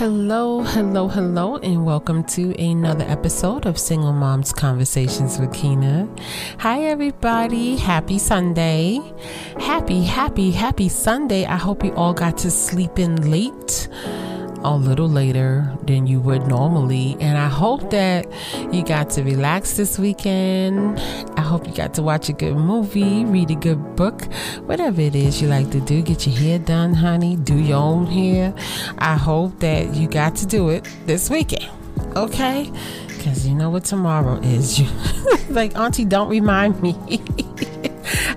Hello, hello, hello, and welcome to another episode of Single Moms Conversations with Kina. Hi, everybody. Happy Sunday. Happy, happy, happy Sunday. I hope you all got to sleep in late a little later than you would normally. And I hope that you got to relax this weekend. I hope you got to watch a good movie, read a good book, whatever it is you like to do. Get your hair done, honey. Do your own hair. I hope that you got to do it this weekend. Okay? Because you know what tomorrow is. Like, Auntie, don't remind me.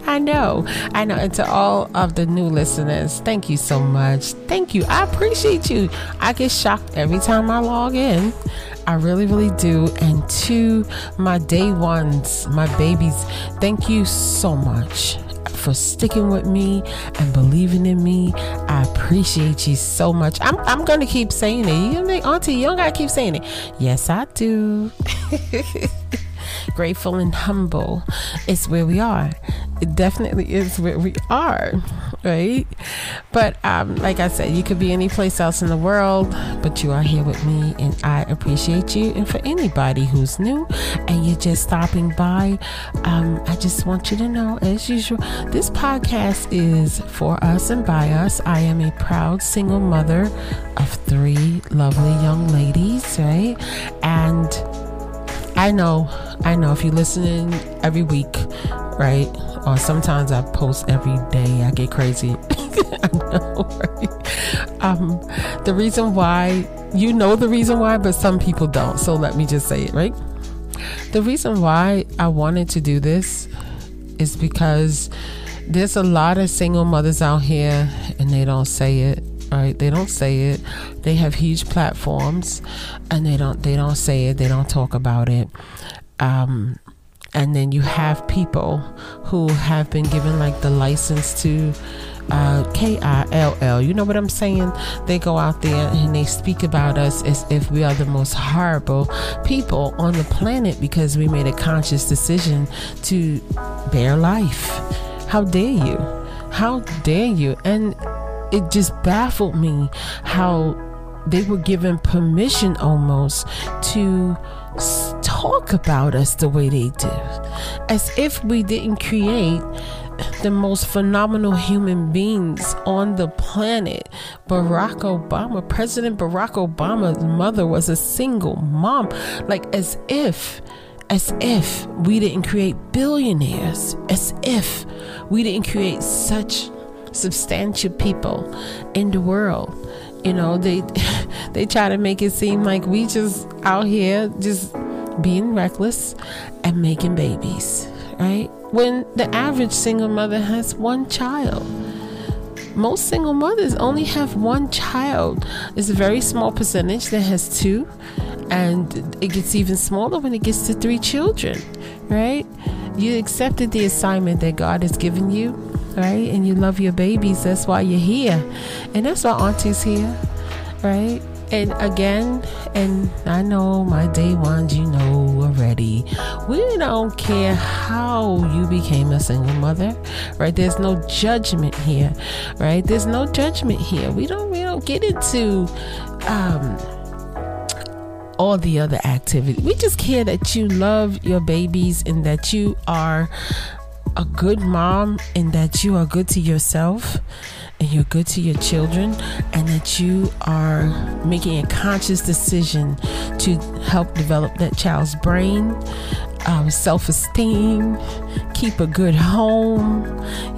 I know. I know. And to all of the new listeners, thank you so much. Thank you. I appreciate you. I get shocked every time I log in. I really, really do. And to my day ones, my babies, thank you so much for sticking with me and believing in me. I appreciate you so much. I'm, I'm going to keep saying it. You think, Auntie, you don't got to keep saying it. Yes, I do. Grateful and humble is where we are it definitely is where we are, right? But um, like I said, you could be any place else in the world, but you are here with me, and I appreciate you. And for anybody who's new and you're just stopping by, um, I just want you to know, as usual, this podcast is for us and by us. I am a proud single mother of three lovely young ladies, right? And I know, I know if you're listening every week, right? Or sometimes I post every day. I get crazy. I know, right? Um, the reason why, you know the reason why, but some people don't. So let me just say it, right? The reason why I wanted to do this is because there's a lot of single mothers out here and they don't say it right they don't say it they have huge platforms and they don't they don't say it they don't talk about it um, and then you have people who have been given like the license to uh, K-I-L-L. You know what I'm saying? They go out there and they speak about us as if we are the most horrible people on the planet because we made a conscious decision to bear life. How dare you? How dare you? And it just baffled me how they were given permission almost to talk about us the way they do, as if we didn't create the most phenomenal human beings on the planet. Barack Obama, President Barack Obama's mother was a single mom, like as if as if we didn't create billionaires, as if we didn't create such substantial people in the world. You know, they they try to make it seem like we just out here just being reckless and making babies, right? When the average single mother has one child. Most single mothers only have one child. It's a very small percentage that has two, and it gets even smaller when it gets to three children, right? You accepted the assignment that God has given you, right? And you love your babies. That's why you're here. And that's why Auntie's here, right? And again, and I know my day ones, you know already, we don't care how you became a single mother, right? There's no judgment here, right? There's no judgment here. We don't we don't get into um all the other activity. We just care that you love your babies and that you are a good mom and that you are good to yourself and you're good to your children and that you are making a conscious decision to help develop that child's brain um, self-esteem keep a good home.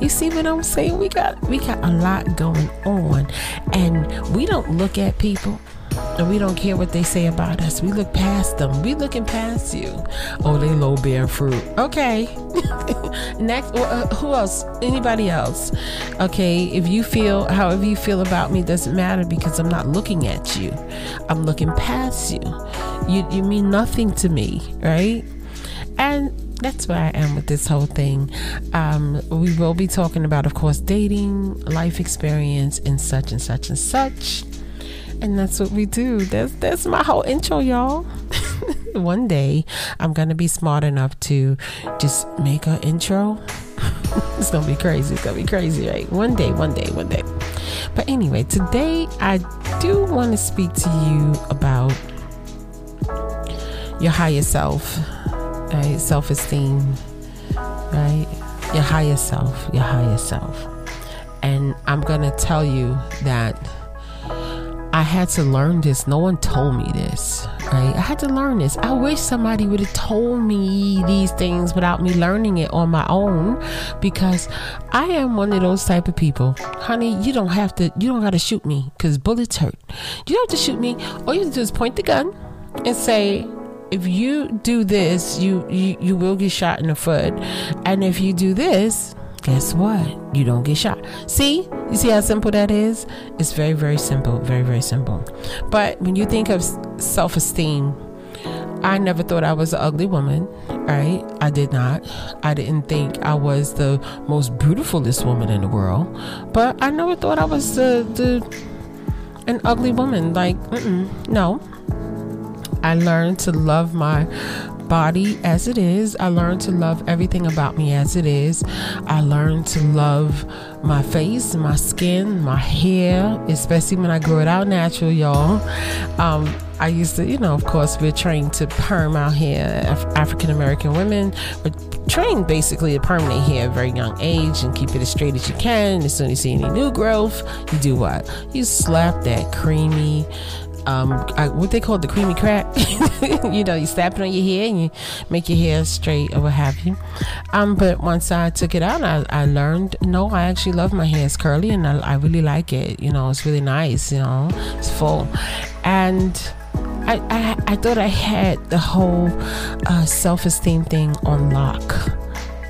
You see what i'm saying? We got we got a lot going on. And we don't look at people and we don't care what they say about us. We look past them. We looking past you. Oh, they low bearing fruit. Okay. Next, uh, who else? Anybody else? Okay. If you feel however you feel about me doesn't matter because I'm not looking at you. I'm looking past you. You you mean nothing to me, right? And that's where I am with this whole thing. Um, we will be talking about, of course, dating, life experience, and such and such and such and that's what we do. That's that's my whole intro, y'all. One day I'm gonna be smart enough to just make an intro. it's gonna be crazy. It's gonna be crazy, right? One day, one day, one day. But anyway, today I do want to speak to you about your higher self, right? Self esteem, right? Your higher self, your higher self. And I'm to tell you that I had to learn this. No one told me this, right? I had to learn this. I wish somebody would have told me these things without me learning it on my own because I am one of those type of people. Honey, you don't have to, you don't got to shoot me because bullets hurt. You don't have to shoot me. All you have to do is point the gun and say, if you do this, you, you, you will get shot in the foot. And if you do this, guess what? You don't get shot. See? You see how simple that is? It's very, very simple. Very, very simple. But when you think of self esteem, I never thought I was an ugly woman, right? I did not. I didn't think I was the most beautifulest woman in the world. But I never thought I was the, the an ugly woman. Like, no. I learned to love my body as it is. I learned to love everything about me as it is. I learned to love my face, my skin, my hair, especially when I grow it out natural, y'all. Um, I used to, you know, of course, we're trained to perm our hair. Af- African American women are trained basically to perm their hair at a very young age and keep it as straight as you can. As soon as you see any new growth, you do what? You slap that creamy, um, I, what they call the creamy crack. you know, you slap it on your hair and you make your hair straight or what have you. Um, but once I took it out, I, I learned no, I actually love my hair. It's curly and I, I really like it. You know, it's really nice. You know, it's full, and. I, I, I thought I had the whole uh, self esteem thing on lock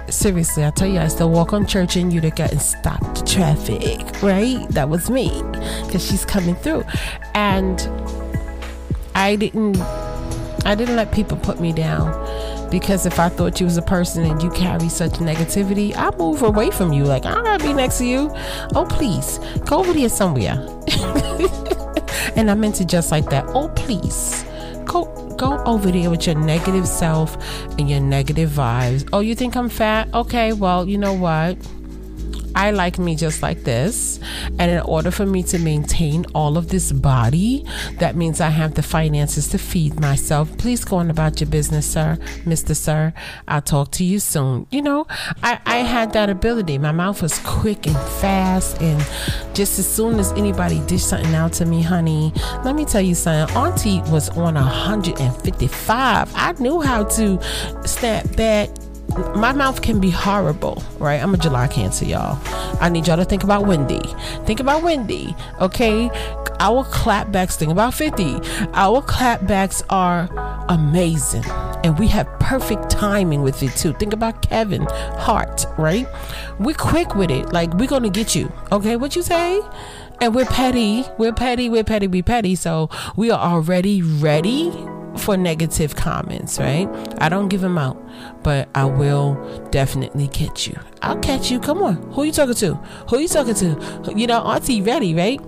seriously, I tell you, I still walk on church in Utica and stop the traffic, right? That was me because she's coming through. And I didn't, I didn't let people put me down because if I thought you was a person and you carry such negativity, I move away from you. Like, I gotta be next to you. Oh, please, go over there somewhere. and I meant it just like that. Oh, please, go over there with your negative self and your negative vibes. Oh, you think I'm fat? Okay, well, you know what? I like me just like this. And in order for me to maintain all of this body, that means I have the finances to feed myself. Please go on about your business, sir, Mr. Sir. I'll talk to you soon. You know, I, I had that ability. My mouth was quick and fast. And just as soon as anybody dished something out to me, honey, let me tell you something. Auntie was on 155. I knew how to snap back my mouth can be horrible, right? I'm a July Cancer, y'all. I need y'all to think about Wendy. Think about Wendy, okay? Our clapbacks, think about 50. Our clapbacks are amazing. And we have perfect timing with it too. Think about Kevin Hart, right? We're quick with it. Like, we're going to get you, okay? What you say? And we're petty. We're petty. We're petty. We petty. So we are already ready for negative comments, right? I don't give them out, but I will definitely catch you. I'll catch you. Come on. Who you talking to? Who you talking to? You know, Auntie ready, right?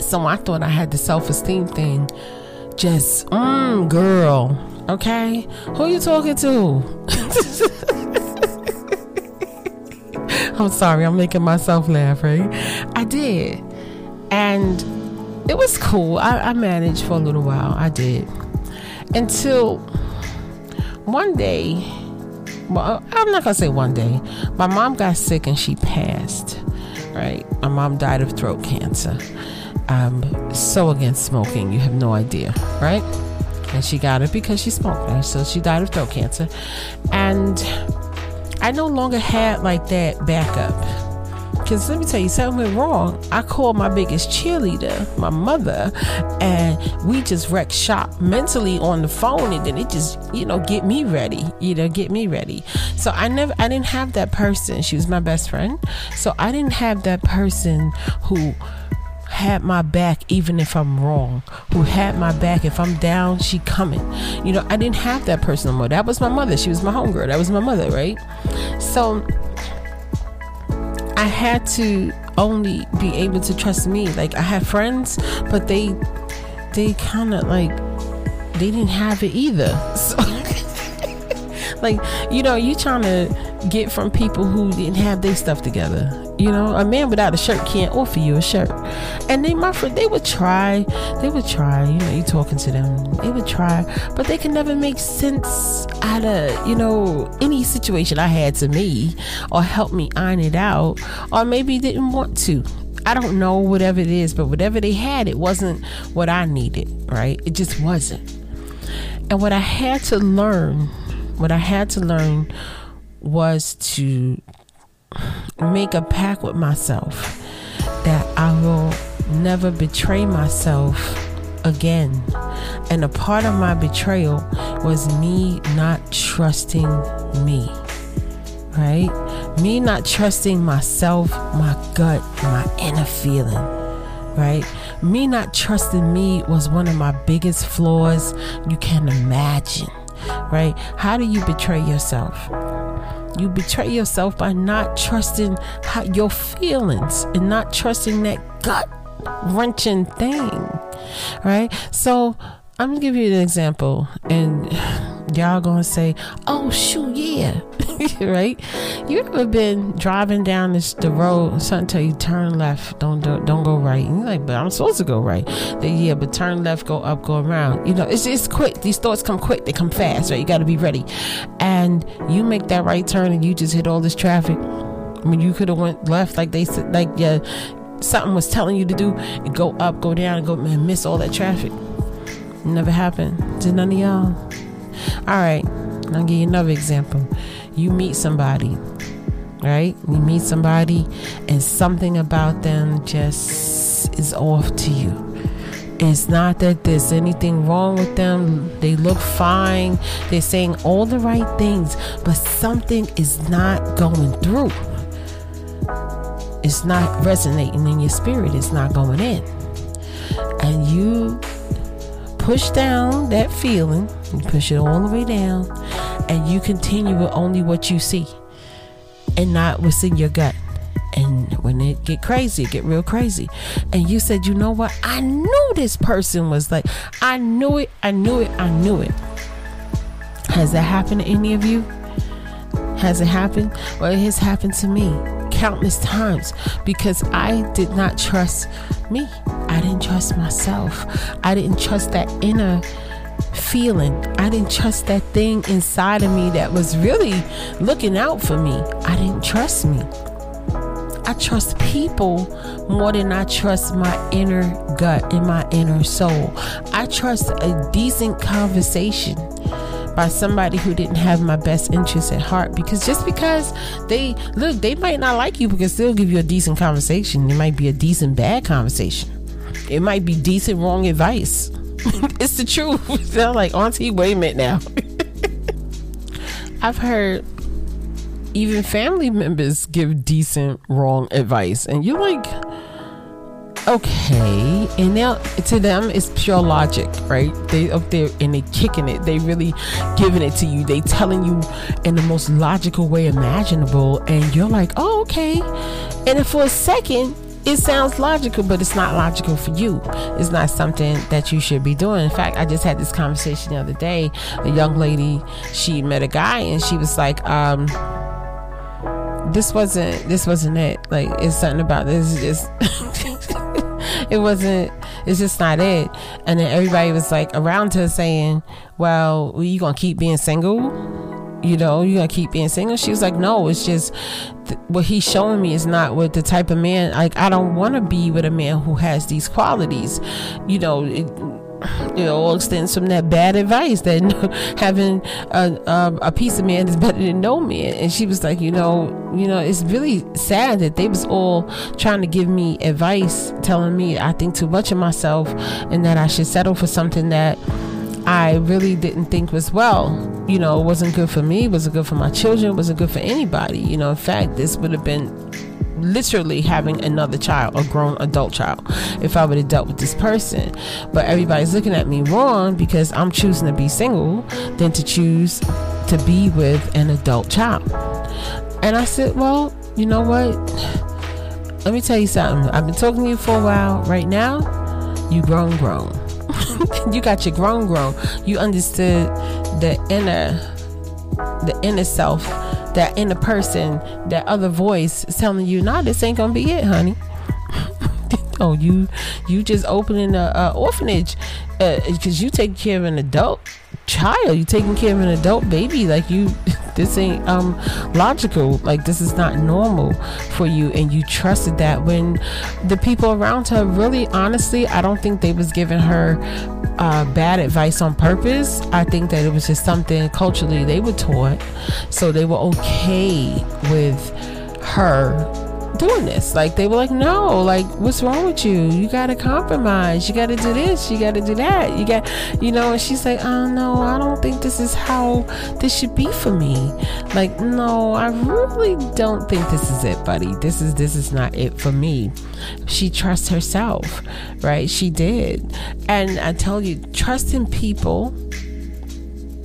So I thought I had the self esteem thing. Just, mm, girl. Okay? Who you talking to? I'm sorry, I'm making myself laugh, right? I did. And it was cool. I, I managed for a little while. I did until one day well i'm not gonna say one day. My mom got sick and she passed right? My mom died of throat cancer. I'm so against smoking you have no idea right? And she got it because she smoked right? so she died of throat cancer. And i no longer had like that backup because let me tell you, something went wrong. I called my biggest cheerleader, my mother, and we just wrecked shop mentally on the phone, and then it just, you know, get me ready, you know, get me ready. So I never, I didn't have that person. She was my best friend. So I didn't have that person who had my back even if I'm wrong, who had my back if I'm down, she coming. You know, I didn't have that person no more. That was my mother. She was my homegirl. That was my mother, right? So I had to only be able to trust me. Like I had friends, but they they kind of like they didn't have it either. So like you know, you trying to get from people who didn't have their stuff together. You know, a man without a shirt can't offer you a shirt. And they, my friend, they would try. They would try. You know, you talking to them. They would try, but they can never make sense out of you know any situation I had to me, or help me iron it out, or maybe didn't want to. I don't know whatever it is, but whatever they had, it wasn't what I needed. Right? It just wasn't. And what I had to learn, what I had to learn was to make a pact with myself that I will never betray myself again. And a part of my betrayal was me not trusting me. Right? Me not trusting myself, my gut, my inner feeling. Right? Me not trusting me was one of my biggest flaws you can imagine. Right? How do you betray yourself? You betray yourself by not trusting how, your feelings and not trusting that gut wrenching thing. Right? So I'm gonna give you an example, and y'all gonna say, "Oh shoot, yeah." right? You ever been driving down this the road, something tell you turn left, don't don't, don't go right. And you're like, but I'm supposed to go right. Then yeah, but turn left, go up, go around. You know, it's it's quick. These thoughts come quick, they come fast, right? You gotta be ready. And you make that right turn and you just hit all this traffic. I mean you could have went left like they said like yeah something was telling you to do and go up, go down, and go man, miss all that traffic. Never happened to none of y'all. All right, I'll give you another example. You meet somebody, right? You meet somebody, and something about them just is off to you. It's not that there's anything wrong with them. They look fine. They're saying all the right things, but something is not going through. It's not resonating in your spirit. It's not going in. And you push down that feeling, you push it all the way down, and you continue with only what you see and not what's in your gut. And when it get crazy, it get real crazy. And you said, you know what? I knew this person was like, I knew it, I knew it, I knew it. Has that happened to any of you? Has it happened? Well, it has happened to me countless times because I did not trust me. I didn't trust myself. I didn't trust that inner feeling. I didn't trust that thing inside of me that was really looking out for me. I didn't trust me. I trust people more than I trust my inner gut and my inner soul. I trust a decent conversation by somebody who didn't have my best interests at heart because just because they look they might not like you because they'll give you a decent conversation it might be a decent bad conversation it might be decent wrong advice. It's the truth. They're like auntie wait a minute now. I've heard even family members give decent wrong advice and you're like okay. And now to them it's pure logic right? They up there and they kicking it. They really giving it to you. They telling you in the most logical way imaginable and you're like oh okay. And for a second it sounds logical, but it's not logical for you. It's not something that you should be doing. In fact, I just had this conversation the other day. A young lady, she met a guy and she was like, um, this wasn't this wasn't it. Like it's something about this just it wasn't it's just not it and then everybody was like around her saying well you gonna keep being single you know you gonna keep being single. She was like no it's just th- what he's showing me is not what the type of man like i don't want to be with a man who has these qualities. You know it, it all extends from that bad advice that having a, a, a, piece of man is better than no man. And she was like you know you know it's really sad that they was all trying to give me advice telling me i think too much of myself and that i should settle for something that I really didn't think was well. You know, it wasn't good for me, It wasn't good for my children, It wasn't good for anybody. You know, in fact, this would have been literally having another child, a grown adult child, if I would have dealt with this person. But everybody's looking at me wrong because I'm choosing to be single than to choose to be with an adult child. And I said, well, you know what? Let me tell you something. I've been talking to you for a while. Right now, you grown, grown. you got your grown, grown. You understood the inner, the inner self that inner person, that other voice is telling you, nah, this ain't gonna be it, honey. oh, you you just opening a, a orphanage because uh, you take care of an adult child. You taking care of an adult baby like you this ain't um logical. Like this is not normal for you and you trusted that when the people around her really honestly i don't think they was giving her uh, bad advice on purpose. I think that it was just something culturally they were taught. So they were okay with her doing this. Like they were like, no, like what's wrong with you? You gotta compromise. You gotta do this. You gotta do that. You got, you know. And she's like, oh no, I don't think this is how this should be for me. Like no, I really don't think this is it, buddy. This is this is not it for me. She trusts herself, right? She did, and I tell you, trusting people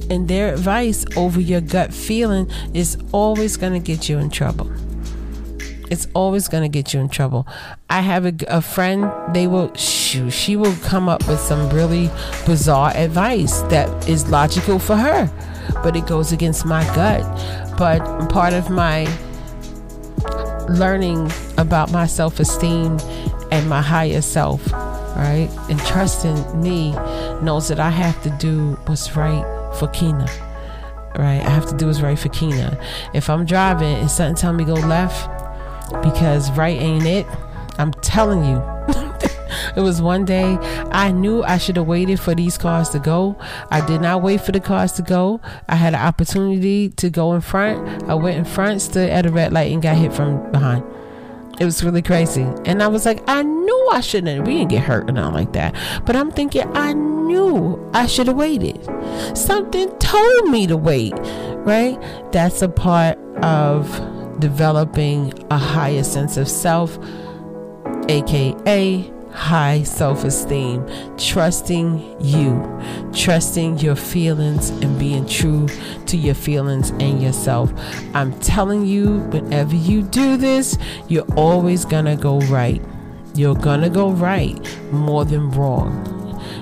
and their advice over your gut feeling is always going to get you in trouble it's always going to get you in trouble. I have a, a friend, they will, shoo, she will come up with some really bizarre advice that is logical for her, but it goes against my gut. But part of my learning about my self esteem and my higher self, right, and trusting me knows that I have to do what's right for Kina right? I have to do what's right for Kina. If I'm driving and something tell me go left, because right ain't it. I'm telling you. it was one day I knew I should have waited for these cars to go. I did not wait for the cars to go. I had an opportunity to go in front. I went in front, stood at a red light, and got hit from behind. It was really crazy. And I was like, I knew I shouldn't. have. We didn't get hurt or nothing like that. But I'm thinking, I knew I should have waited. Something told me to wait, right? That's a part of developing a higher sense of self, aka high self esteem, trusting you, trusting your feelings, and being true to your feelings and yourself. I'm telling you, whenever you do this, you're always gonna go right. You're gonna go right more than wrong.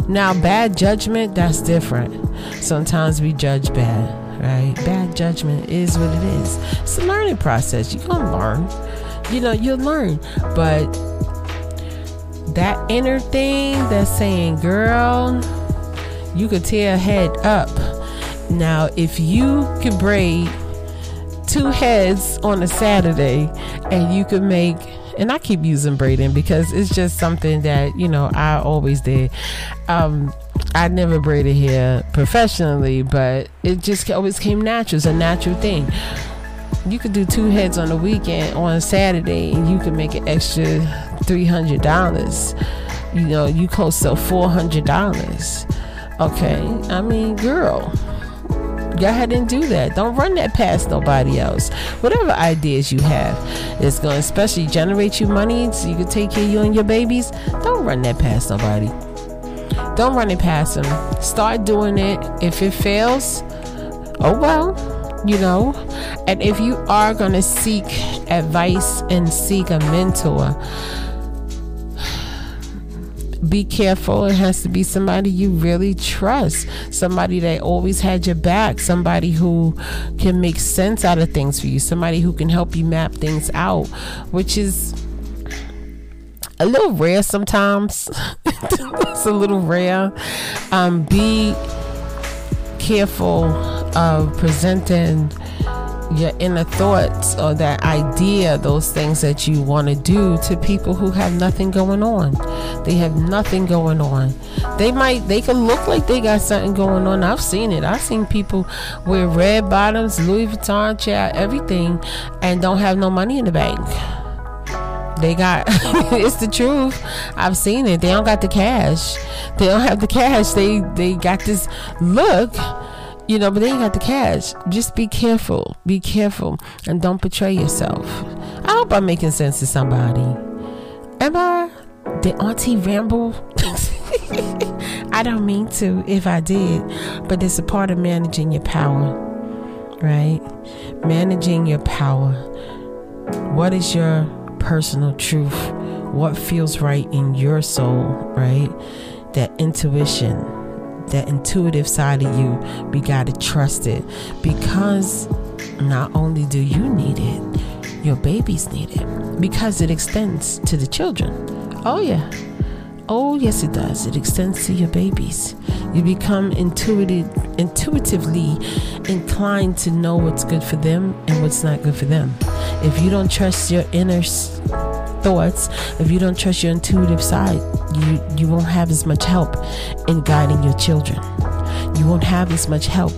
Now, bad judgment, that's different. Sometimes we judge bad right? Bad judgment is what it is. It's a learning process. You're going to learn. You know, you'll learn. But that inner thing that's saying, girl, you could tear a head up. Now, if you could braid two heads on a Saturday and you could make and I keep using braiding because it's just something that you know I always did. Um, I never braided hair professionally, but it just always came natural. It's a natural thing. You could do two heads on the weekend on Saturday, and you could make an extra three hundred dollars. You know, you close to four hundred dollars. Okay, I mean, girl go ahead and do that. Don't run that past nobody else. Whatever ideas you have is going to especially generate you money so you can take care of you and your babies. Don't run that past nobody. Don't run it past them. Start doing it. If it fails, oh well, you know. And if you are going to seek advice and seek a mentor, be careful. It has to be somebody you really trust, somebody that always had your back, somebody who can make sense out of things for you, somebody who can help you map things out, which is a little rare sometimes. it's a little rare. Um, be careful of presenting your inner thoughts or that idea, those things that you want to do to people who have nothing going on. They have nothing going on. They might, they can look like they got something going on. I've seen it. I've seen people wear red bottoms, Louis Vuitton chair, everything, and don't have no money in the bank. They got it's the truth. I've seen it. They don't got the cash. They don't have the cash. They they got this look you know, but they ain't got the cash. Just be careful. Be careful and don't betray yourself. I hope I'm making sense to somebody. Am I? Did Auntie ramble? I don't mean to if I did, but it's a part of managing your power, right? Managing your power. What is your personal truth? What feels right in your soul, right? That intuition that intuitive side of you, we got to trust it because not only do you need it, your babies need it because it extends to the children. Oh, yeah. Oh, yes, it does. It extends to your babies. You become intuitive, intuitively inclined to know what's good for them and what's not good for them. If you don't trust your inner thoughts, if you don't trust your intuitive side, you, you won't have as much help in guiding your children. You won't have as much help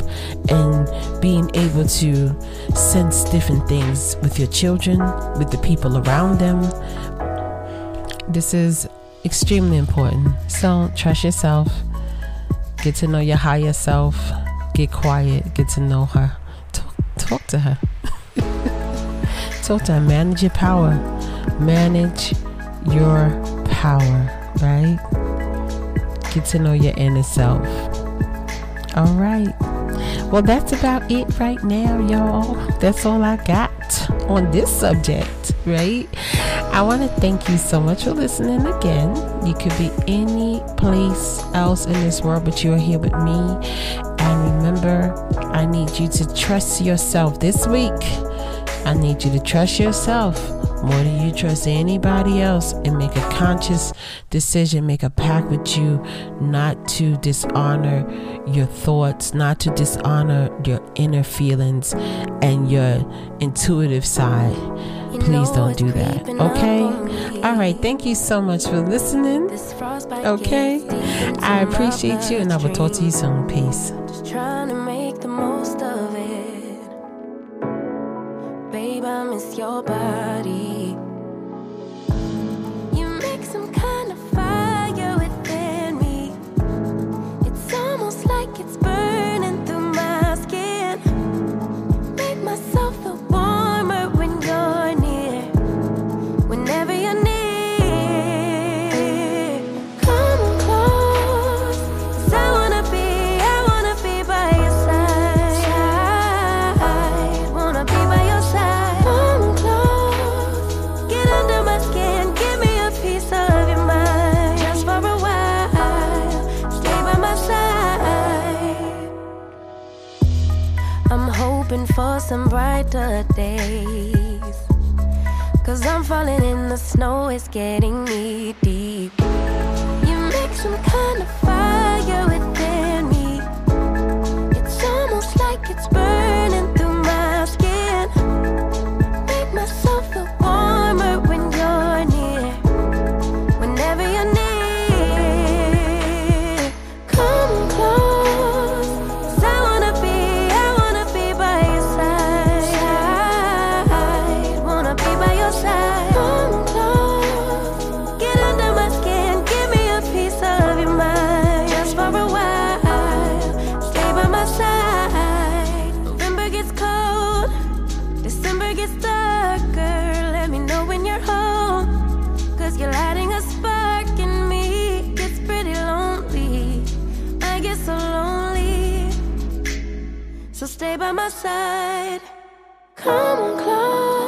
in being able to sense different things with your children, with the people around them. This is extremely important. So trust yourself, get to know your higher self, get quiet, get to know her, talk, talk to her. talk to her, manage your power, manage your power, right? Get to know your inner self. All right. Well, that's about it right now, y'all. That's all I got on this subject, right? I want to thank you so much for listening again. You could be any place else in this world, but you're here with me. And remember, I need you to trust yourself this week. I need you to trust yourself more than you trust anybody else and make a conscious decision, make a pact with you not to dishonor your thoughts, not to dishonor your inner feelings and your intuitive side. Please don't do that. Okay? All right. Thank you so much for listening. Okay? I appreciate you and I will talk to you soon. Peace. Babe, I miss your body. So lonely. So stay by my side. Come on close.